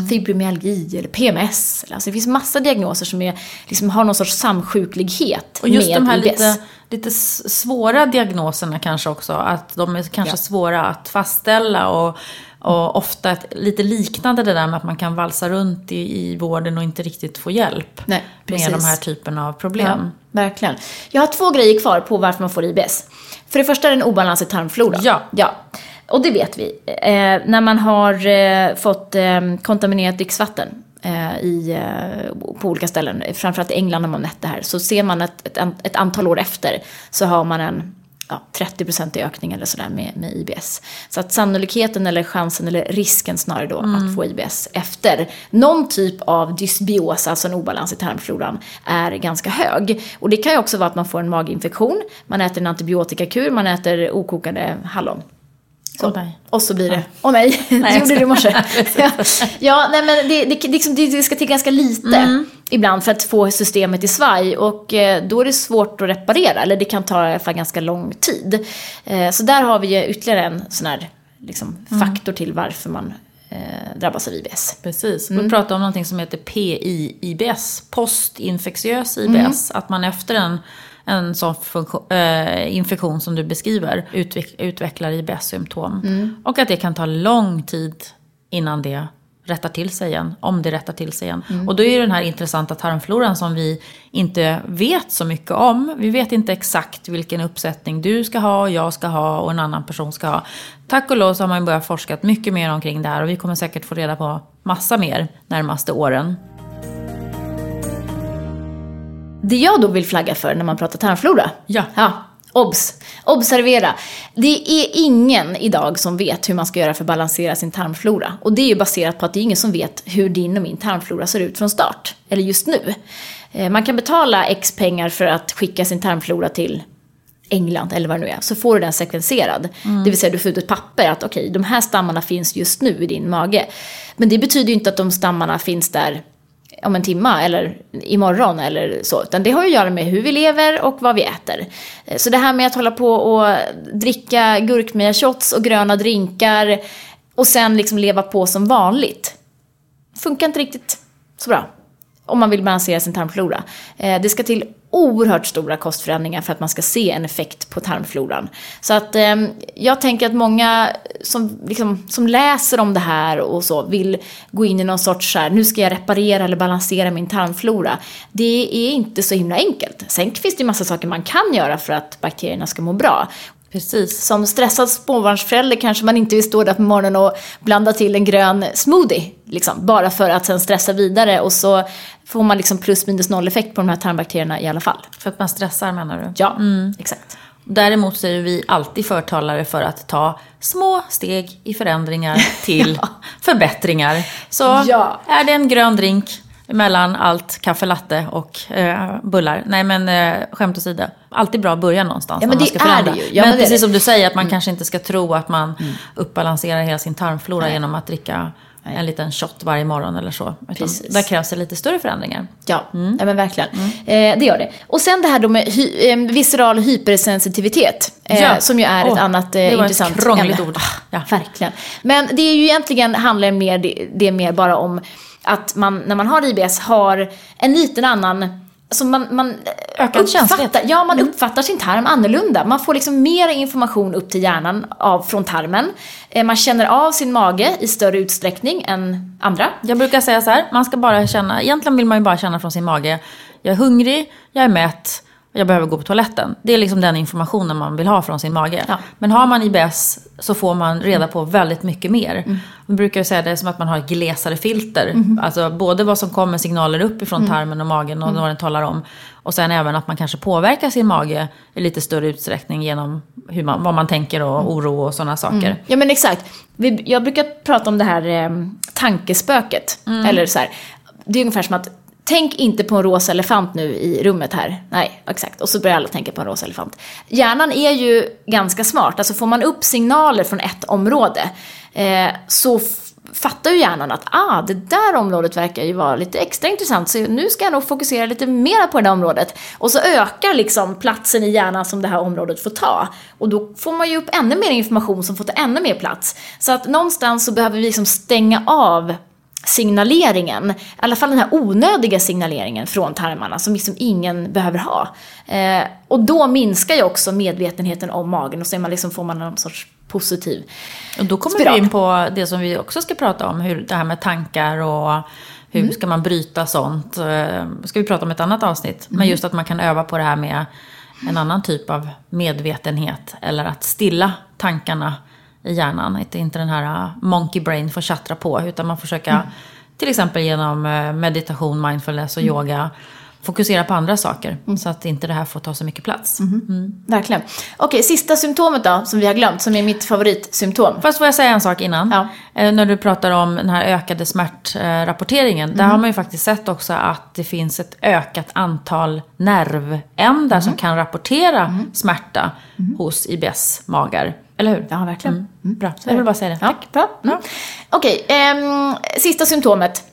Fibromyalgi eller PMS. Alltså det finns massa diagnoser som är, liksom har någon sorts samsjuklighet Och just med de här IBS. lite, lite svåra diagnoserna kanske också. Att de är kanske Ja. svåra att fastställa och, och ofta ett, lite liknande det där med att man kan valsa runt i, i vården och inte riktigt få hjälp Nej, precis. med de här typen av problem. Ja, verkligen. Jag har två grejer kvar på varför man får IBS. För det första är det en obalans i tarmfloran. Ja. ja. Och det vet vi. Eh, när man har eh, fått eh, kontaminerat dricksvatten i, eh, på olika ställen, framförallt i England har man mätt det här, så ser man att ett, ett antal år efter så har man en ja, 30% i ökning eller sådär med, med IBS. Så att sannolikheten eller chansen eller risken snarare då att få IBS efter någon typ av dysbios, alltså en obalans i tarmfloran, är ganska hög. Och det kan ju också vara att man får en maginfektion, man äter en antibiotikakur, man äter okokade hallon. Så. Nej. Och så blir det, åh nej, det jag gjorde du i morse. ja, nej men det, det, liksom, det, det ska till ganska lite Mm. ibland för att få systemet i svaj och eh, då är det svårt att reparera, eller det kan ta i alla fall ganska lång tid. Eh, så där har vi ju ytterligare en sån här liksom, Mm. faktor till varför man eh, drabbas av IBS. Precis. Mm. Vi pratar om någonting som heter PI-IBS, postinfektiös IBS. Mm. Att man efter en, en sån funktion, eh, infektion som du beskriver utveck, utvecklar IBS-symptom. Mm. Och att det kan ta lång tid innan det rättar till sig igen, om det rättar till sig igen. Mm. Och då är den här intressanta tarmfloran som vi inte vet så mycket om. Vi vet inte exakt vilken uppsättning du ska ha, jag ska ha och en annan person ska ha. Tack och lov så har man börjat forska mycket mer omkring det här och vi kommer säkert få reda på massa mer närmaste åren. Det jag då vill flagga för när man pratar tarmflora. Ja. Ja, obs. Observera. Det är ingen idag som vet hur man ska göra för att balansera sin tarmflora. Och det är ju baserat på att det är ingen som vet hur din och min tarmflora ser ut från start. Eller just nu. Eh, Man kan betala X pengar för att skicka sin tarmflora till England eller vad det nu är, så får du den sekvenserad. Det vill säga du får ut ett papper att okej, de här stammarna finns just nu i din mage. Men det betyder ju inte att de stammarna finns där om en timma eller imorgon eller så. Utan det har ju att göra med hur vi lever och vad vi äter. Eh, så det här med att hålla på och dricka gurkmeja-shots och gröna drinkar och sen liksom leva på som vanligt funkar inte riktigt så bra. Om man vill balansera sin tarmflora. Eh, det ska till oerhört stora kostförändringar för att man ska se en effekt på tarmfloran. Så att eh, jag tänker att många som, liksom, som läser om det här och så vill gå in i någon sorts så här, nu ska jag reparera eller balansera min tarmflora. Det är inte så himla enkelt. Sen finns det ju massa saker man kan göra för att bakterierna ska må bra. Precis. Som stressad småbarnsförälder kanske man inte vill stå där på morgonen och blanda till en grön smoothie. Liksom, bara för att sen stressa vidare och så får man liksom plus minus noll effekt på de här tarmbakterierna i alla fall. För att man stressar menar du? Ja, exakt. Däremot så är vi alltid förtalare för att ta små steg i förändringar till förbättringar. Så Ja. är det en grön drink mellan allt kaffe latte och eh, bullar. Nej men eh, skämt åsido. Alltid bra att börja någonstans Ja, när men man det ska är förändra. det ju. Ja, men men precis det. som du säger att man kanske inte ska tro att man uppbalanserar hela sin tarmflora genom att dricka en liten shot varje morgon eller så. Precis. där krävs det lite större förändringar. Ja, ja men verkligen. Eh, det gör det. Och sen det här då med hy- eh, visceral hypersensitivitet. Eh, Ja. Som ju är ett Åh, annat eh, det var ett intressant krångligt ämne. ord. Ah, Ja. Verkligen. Men det är ju egentligen handlar mer, det, det är mer bara om att man när man har IBS har en liten annan Alltså man, man Ökad känslighet. uppfattar, ja, man uppfattar sin tarm annorlunda. Man får liksom mer information upp till hjärnan av, från tarmen. Eh, Man känner av sin mage i större utsträckning än andra. Jag brukar säga så här, man ska bara känna, egentligen vill man ju bara känna från sin mage, jag är hungrig, jag är mätt, jag behöver gå på toaletten. Det är liksom den informationen man vill ha från sin mage. Ja. Men har man IBS så får man reda på väldigt mycket mer. Vi brukar ju säga det som att man har ett glesare filter. Alltså både vad som kommer signaler uppifrån tarmen och magen och vad den talar om. Och sen även att man kanske påverkar sin mage i lite större utsträckning genom hur man, vad man tänker och oro och sådana saker. Ja men exakt. Jag brukar prata om det här eh, tankespöket. Eller så här. Det är ungefär som att Tänk inte på en rosa elefant nu i rummet här. Nej, exakt. Och så börjar alla tänka på en rosa elefant. Hjärnan är ju ganska smart. Alltså får man upp signaler från ett område eh, så fattar ju hjärnan att ah, det där området verkar ju vara lite extra intressant så nu ska jag nog fokusera lite mer på det där området. Och så ökar liksom platsen i hjärnan som det här området får ta. Och då får man ju upp ännu mer information som får ta ännu mer plats. Så att någonstans så behöver vi liksom stänga av signaleringen, i alla fall den här onödiga signaleringen från tarmarna som liksom ingen behöver ha. Eh, och då minskar ju också medvetenheten om magen och så man liksom, får man någon sorts positiv Och då kommer spiral. vi in på det som vi också ska prata om, hur det här med tankar och hur Mm. ska man bryta sånt. Eh, ska vi prata om ett annat avsnitt. Mm. Men just att man kan öva på det här med en annan typ av medvetenhet. Eller att stilla tankarna i hjärnan. Att inte den här eh, monkey brain får tjattra på. Utan man försöka, Mm. till exempel genom eh, meditation, mindfulness och yoga, fokusera på andra saker. Mm. Så att inte det här får ta så mycket plats. Verkligen. Okej, sista symptomet då, som vi har glömt, som är mitt favoritsymptom. Fast får jag säga en sak innan? Ja. Eh, när du pratar om den här ökade smärtrapporteringen. Mm. Där har man ju faktiskt sett också att det finns ett ökat antal nervändar som Mm. kan rapportera smärta hos IBS-magar. Eller hur? Ja, verkligen. Mm. Bra, jag vill bara säga det. Ja, bra. Mm. Okej, ehm, sista symptomet.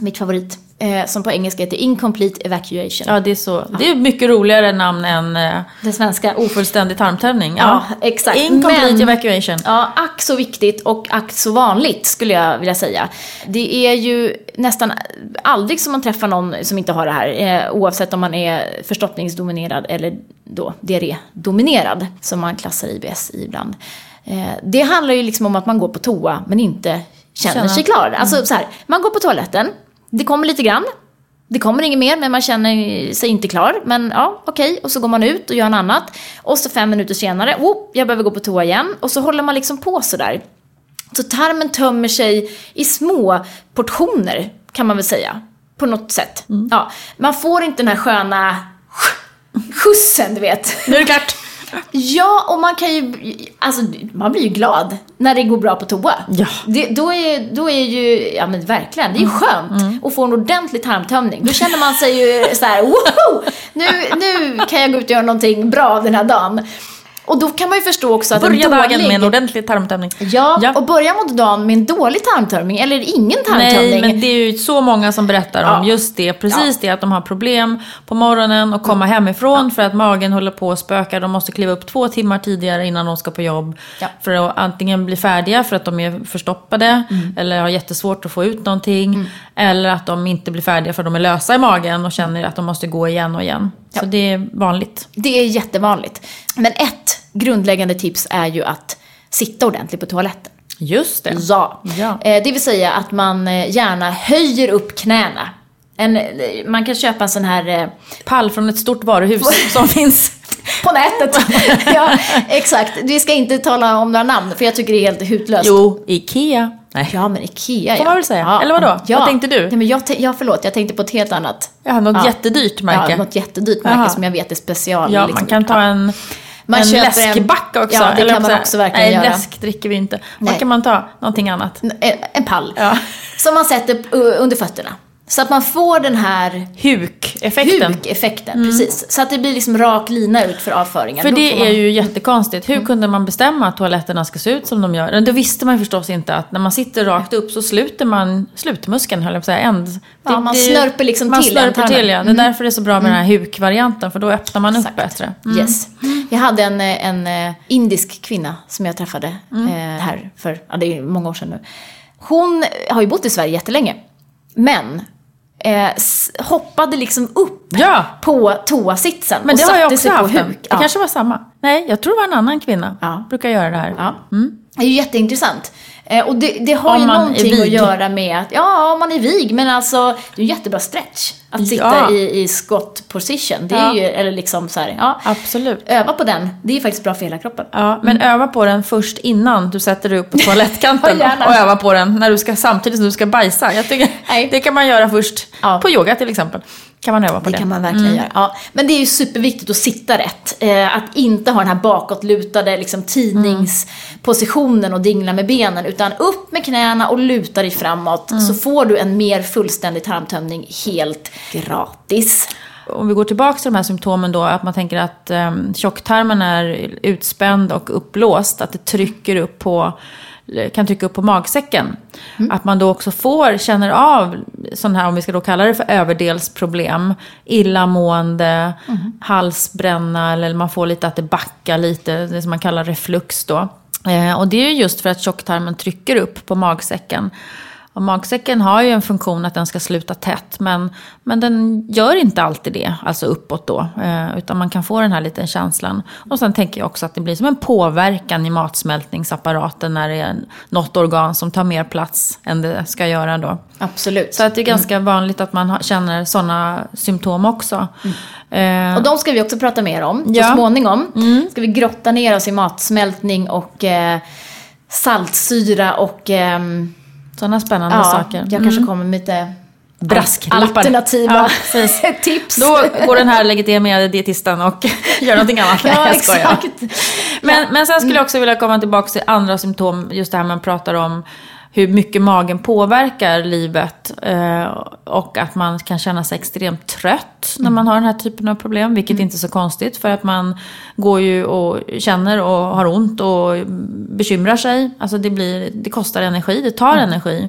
Mitt favorit. Eh, som på engelska heter incomplete evacuation. Ja, det är, så, det är mycket roligare namn än eh, Det svenska. ofullständig tarmtömning. Ja, exakt. Incomplete Men- evacuation. Ja, ack så viktigt och ack så vanligt skulle jag vilja säga. Det är ju nästan aldrig som man träffar någon som inte har det här, eh, oavsett om man är förstoppningsdominerad eller då diarrédominerad, som man klassar IBS ibland. Eh, det handlar ju liksom om att man går på toa men inte känner Känna. sig klar. Alltså så här, man går på toaletten, det kommer lite grann, det kommer inget mer, men man känner sig inte klar. Men ja, okej. Och så går man ut och gör något annat. Och så fem minuter senare, oh, jag behöver gå på toa igen. Och så håller man liksom på sådär. Så tarmen tömmer sig i små portioner, kan man väl säga. På något sätt. Ja, man får inte den här sköna skjutsen, du vet. Nu är det klart. Ja, och man kan ju, alltså man blir ju glad när det går bra på toa. Ja. Det, då, är, då är ju, ja men verkligen, det är ju skönt att få en ordentlig tarmtömning. Då känner man sig ju så här: woho! Nu, nu kan jag gå ut och göra någonting bra den här dagen. Och då kan man ju förstå också att Börja en dagen dålig... med en ordentlig tarmtömning. Ja, Ja. och börja mot dagen med en dålig tarmtömning eller ingen tarmtömning. Nej, men det är ju så många som berättar om Ja. just det. Precis det, att de har problem på morgonen och komma hemifrån för att magen håller på att spöka. De måste kliva upp två timmar tidigare innan de ska på jobb. Ja. För att antingen bli färdiga för att de är förstoppade eller har jättesvårt att få ut någonting. Eller att de inte blir färdiga för att de är lösa i magen och känner att de måste gå igen och igen. Så det är vanligt. Det är jättevanligt. Men ett grundläggande tips är ju att sitta ordentligt på toaletten. Just det. Ja. Ja. Eh, det vill säga att man eh, gärna höjer upp knäna. En, eh, man kan köpa en sån här Pall från ett stort varuhus som finns. på nätet. ja, exakt. Vi ska inte tala om några namn för jag tycker det är helt hutlöst. Jo, Ikea. Nej. Ja, men Ikea Får ja. man väl säga. Ja. Eller vadå? Ja. Vad tänkte du? Nej, men jag, ja, förlåt, jag tänkte på ett helt annat. Ja, något Ja. jättedyrt märke. Ja, något jättedyrt märke Jaha. som jag vet är special. Ja, liksom. man kan ta en, Man en läskback också. Ja, det eller kan man också verkligen Nej, göra. läsk dricker vi inte. Nej. Vad kan man ta? Någonting annat. En, en pall. Ja. Som man sätter under fötterna. Så att man får den här Huk-effekten. huk-effekten. Precis. Så att det blir liksom rak lina ut för avföringen. För det man- är ju jättekonstigt. Hur kunde man bestämma att toaletterna ska se ut som de gör? Då visste man förstås inte att när man sitter rakt upp så sluter man slutmuskeln, höll jag på att säga. Änd, Ja, man snörper liksom man till snörper ändtarmen. till, ja. Det är därför det är så bra med den här huk-varianten, för då öppnar man upp Exakt. bättre. Yes. Jag hade en, en eh, indisk kvinna som jag träffade Mm. eh, här för, ja det är många år sedan nu. Hon har ju bott i Sverige jättelänge. Men eh, hoppade liksom upp Ja! på toasitsen Men och det har jag också haft. En. Det Ja. kanske var samma. Nej, jag tror det var en annan kvinna. Ja. Brukar göra det här. Ja. Det är ju jätteintressant. Eh, och det, det har Om ju någonting att göra med att, ja, om man är vig, men alltså det är en jättebra stretch. Att sitta Ja. i, i squat position. Det är Ja. ju, eller liksom så här, ja. Absolut. Öva på den, det är faktiskt bra för hela kroppen. Ja, men öva på den först innan du sätter dig upp på toalettkanten. Och öva på den när du ska, samtidigt som du ska bajsa. Jag tycker, Nej. det kan man göra först. Ja. På yoga till exempel. Kan man öva på Det det. kan man verkligen göra. Ja. Men det är ju superviktigt att sitta rätt. Eh, att inte ha den här bakåtlutade liksom, tidningspositionen och dingla med benen. Utan upp med knäna och luta dig framåt. Så får du en mer fullständig tarmtömning helt gratis. Om vi går tillbaka till de här symptomen då, att man tänker att um, tjocktarmen är utspänd och uppblåst, att det trycker upp på, kan trycka upp på magsäcken. Att man då också får, känner av sån här, om vi ska då kalla det för överdelsproblem, illamående, halsbränna eller man får lite att det backar lite, det som man kallar reflux då. Eh, och det är ju just för att tjocktarmen trycker upp på magsäcken. Och magsäcken har ju en funktion att den ska sluta tätt, men, men den gör inte alltid det, alltså uppåt då. Eh, utan man kan få den här liten känslan. Och sen tänker jag också att det blir som en påverkan i matsmältningsapparaten när det är något organ som tar mer plats än det ska göra då. Absolut. Så att det är ganska vanligt att man känner sådana symptom också. Eh, Och de ska vi också prata mer om Ja. så småningom. Ska vi grotta ner oss i matsmältning och eh, saltsyra och ehm, sådana spännande ja, saker. jag kanske kommer med lite Brasklappar. alternativa Ja, tips. Då går den här legitimerade dietisten och gör någonting annat. Nej, ja, jag skojar. exakt. Men, men sen skulle jag också vilja komma tillbaka till andra symptom. Just det här man pratar om hur mycket magen påverkar livet. Eh, och att man kan känna sig extremt trött när man har den här typen av problem. Vilket inte är så konstigt för att man går ju och känner och har ont och bekymrar sig. Alltså det, blir, det kostar energi, det tar energi.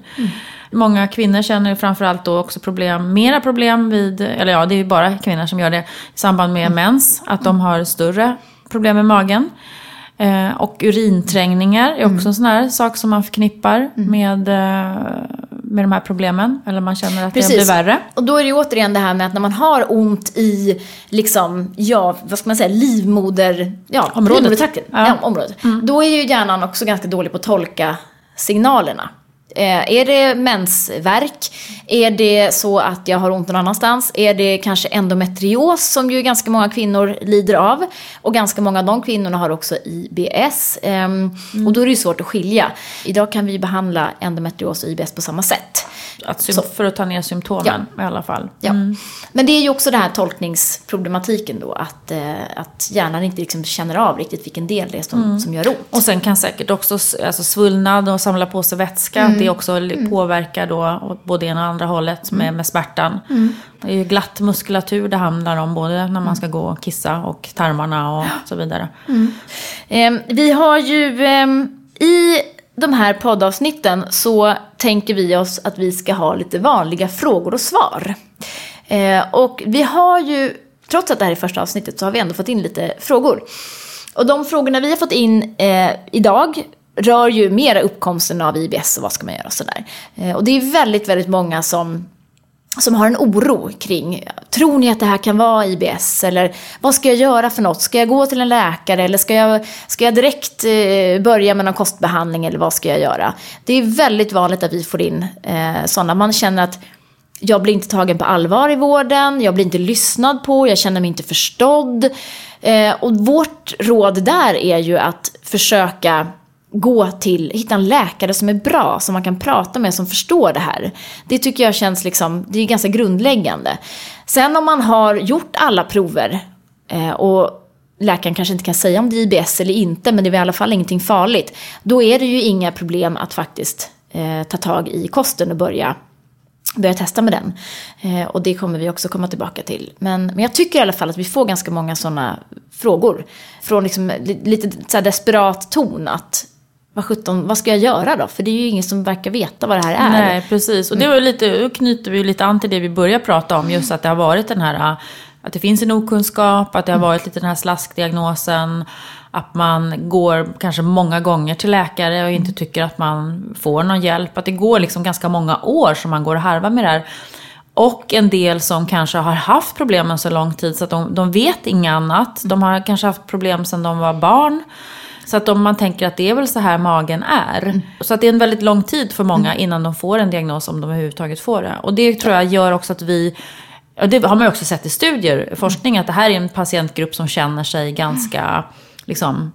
Många kvinnor känner framförallt då också problem, mera problem vid, eller ja det är ju bara kvinnor som gör det, i samband med mens. Att de har större problem med magen. Eh, och urinträngningar är också en sån här sak som man förknippar med, eh, med de här problemen. Eller man känner att det blir värre. Och då är det ju återigen det här med att när man har ont i, liksom, ja, vad ska man säga, livmoder... Ja, Området. Ja. Mm. Ja. området. Då är ju hjärnan också ganska dålig på att tolka signalerna. Eh, är det mensvärk? Är det så att jag har ont någon annanstans? Är det kanske endometrios som ju ganska många kvinnor lider av? Och ganska många av de kvinnorna har också IBS. Ehm, Mm. Och då är det ju svårt att skilja. Idag kan vi behandla endometrios och IBS på samma sätt. Att för att ta ner symptomen i alla fall. Ja. Men det är ju också den här tolkningsproblematiken då, att, eh, att hjärnan inte liksom känner av riktigt vilken del det är som, som gör ont. Och sen kan säkert också alltså svullnad och samla på sig vätska, att det också li- påverkar då både ena och andra hållet med, med smärtan. Det är ju glatt muskulatur det handlar om, både när man ska gå och kissa och tarmarna och så vidare. Ehm, vi har ju ehm, i de här poddavsnitten så tänker vi oss att vi ska ha lite vanliga frågor och svar. Eh, och vi har ju, trots att det här är första avsnittet, så har vi ändå fått in lite frågor. Och de frågorna vi har fått in eh, idag rör ju mera uppkomsten av IBS och vad ska man göra och sådär. Eh, och det är väldigt, väldigt många som som har en oro kring, tror ni att det här kan vara IBS? Eller vad ska jag göra för något? Ska jag gå till en läkare? Eller ska jag, ska jag direkt eh, börja med någon kostbehandling? Eller vad ska jag göra? Det är väldigt vanligt att vi får in eh, sådana. Man känner att jag blir inte tagen på allvar i vården, jag blir inte lyssnad på, jag känner mig inte förstådd. Eh, och vårt råd där är ju att försöka gå till, hitta en läkare som är bra, som man kan prata med, som förstår det här. Det tycker jag känns liksom, det är ganska grundläggande. Sen om man har gjort alla prover eh, och läkaren kanske inte kan säga om det är IBS eller inte, men det är i alla fall ingenting farligt. Då är det ju inga problem att faktiskt eh, ta tag i kosten och börja börja testa med den. Eh, och det kommer vi också komma tillbaka till. Men, men jag tycker i alla fall att vi får ganska många sådana frågor. Från liksom lite så här desperat ton att vad sjutton, vad ska jag göra då? För det är ju ingen som verkar veta vad det här är. Nej, precis. Och det var ju lite, då knyter vi lite an till det vi började prata om. Just att det har varit den här, att det finns en okunskap, att det har varit lite den här slaskdiagnosen. Att man går kanske många gånger till läkare och inte tycker att man får någon hjälp. Att det går liksom ganska många år som man går och harvar med det här. Och en del som kanske har haft problemen så lång tid så att de, de vet inget annat. De har kanske haft problem sedan de var barn. Så att om man tänker att det är väl så här magen är. Så att det är en väldigt lång tid för många innan de får en diagnos om de överhuvudtaget får det. Och det tror jag gör också att vi, och det har man ju också sett i studier, forskning, att det här är en patientgrupp som känner sig ganska liksom,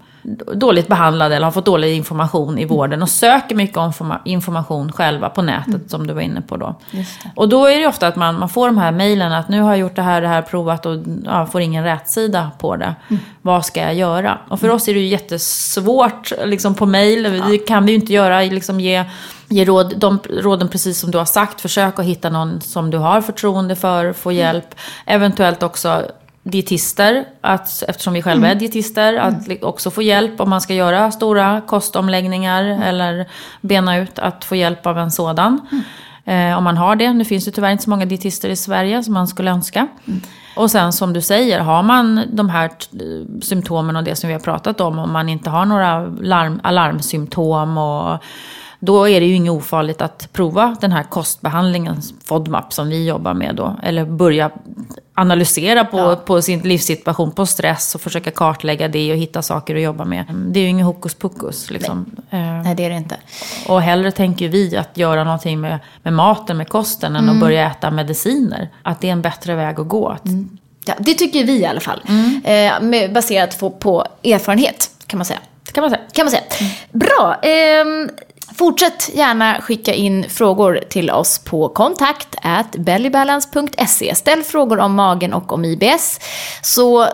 dåligt behandlade eller har fått dålig information i vården och söker mycket informa- information själva på nätet som du var inne på då. Och då är det ofta att man, man får de här mejlen att nu har jag gjort det här, det här provat och ja, får ingen rätsida på det. Vad ska jag göra? Och för oss är det ju jättesvårt liksom på mejl. Det kan vi ju inte göra, liksom ge, ge råd, de råden precis som du har sagt. Försök att hitta någon som du har förtroende för, få hjälp. Eventuellt också dietister, att, eftersom vi själva är dietister, att li- också få hjälp om man ska göra stora kostomläggningar eller bena ut, att få hjälp av en sådan. Eh, om man har det. Nu finns det tyvärr inte så många dietister i Sverige som man skulle önska. Och sen som du säger, har man de här symptomen och det som vi har pratat om, om man inte har några larm, alarmsymptom och då är det ju inget ofarligt att prova den här kostbehandlingen, FODMAP, som vi jobbar med då. Eller börja analysera på, Ja. på sin livssituation, på stress och försöka kartlägga det och hitta saker att jobba med. Det är ju inget hokus pokus liksom. Eh, Nej, det är det inte. och hellre tänker vi att göra någonting med, med maten, med kosten, än att börja äta mediciner. Att det är en bättre väg att gå. Att, Ja, det tycker vi i alla fall. Eh, med, baserat på, på erfarenhet, kan man säga. kan man säga. Kan man säga. Bra. ehm, fortsätt gärna skicka in frågor till oss på kontakt bellybalance.se. Ställ frågor om magen och om IBS så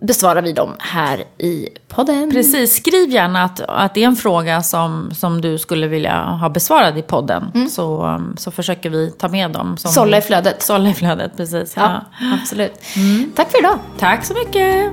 besvarar vi dem här i podden. Precis, skriv gärna att, att det är en fråga som, som du skulle vilja ha besvarad i podden. Så, um, så försöker vi ta med dem. Som Sålla i flödet. Sålla i flödet, precis. Ja, Ja. absolut. Tack för idag. Tack så mycket!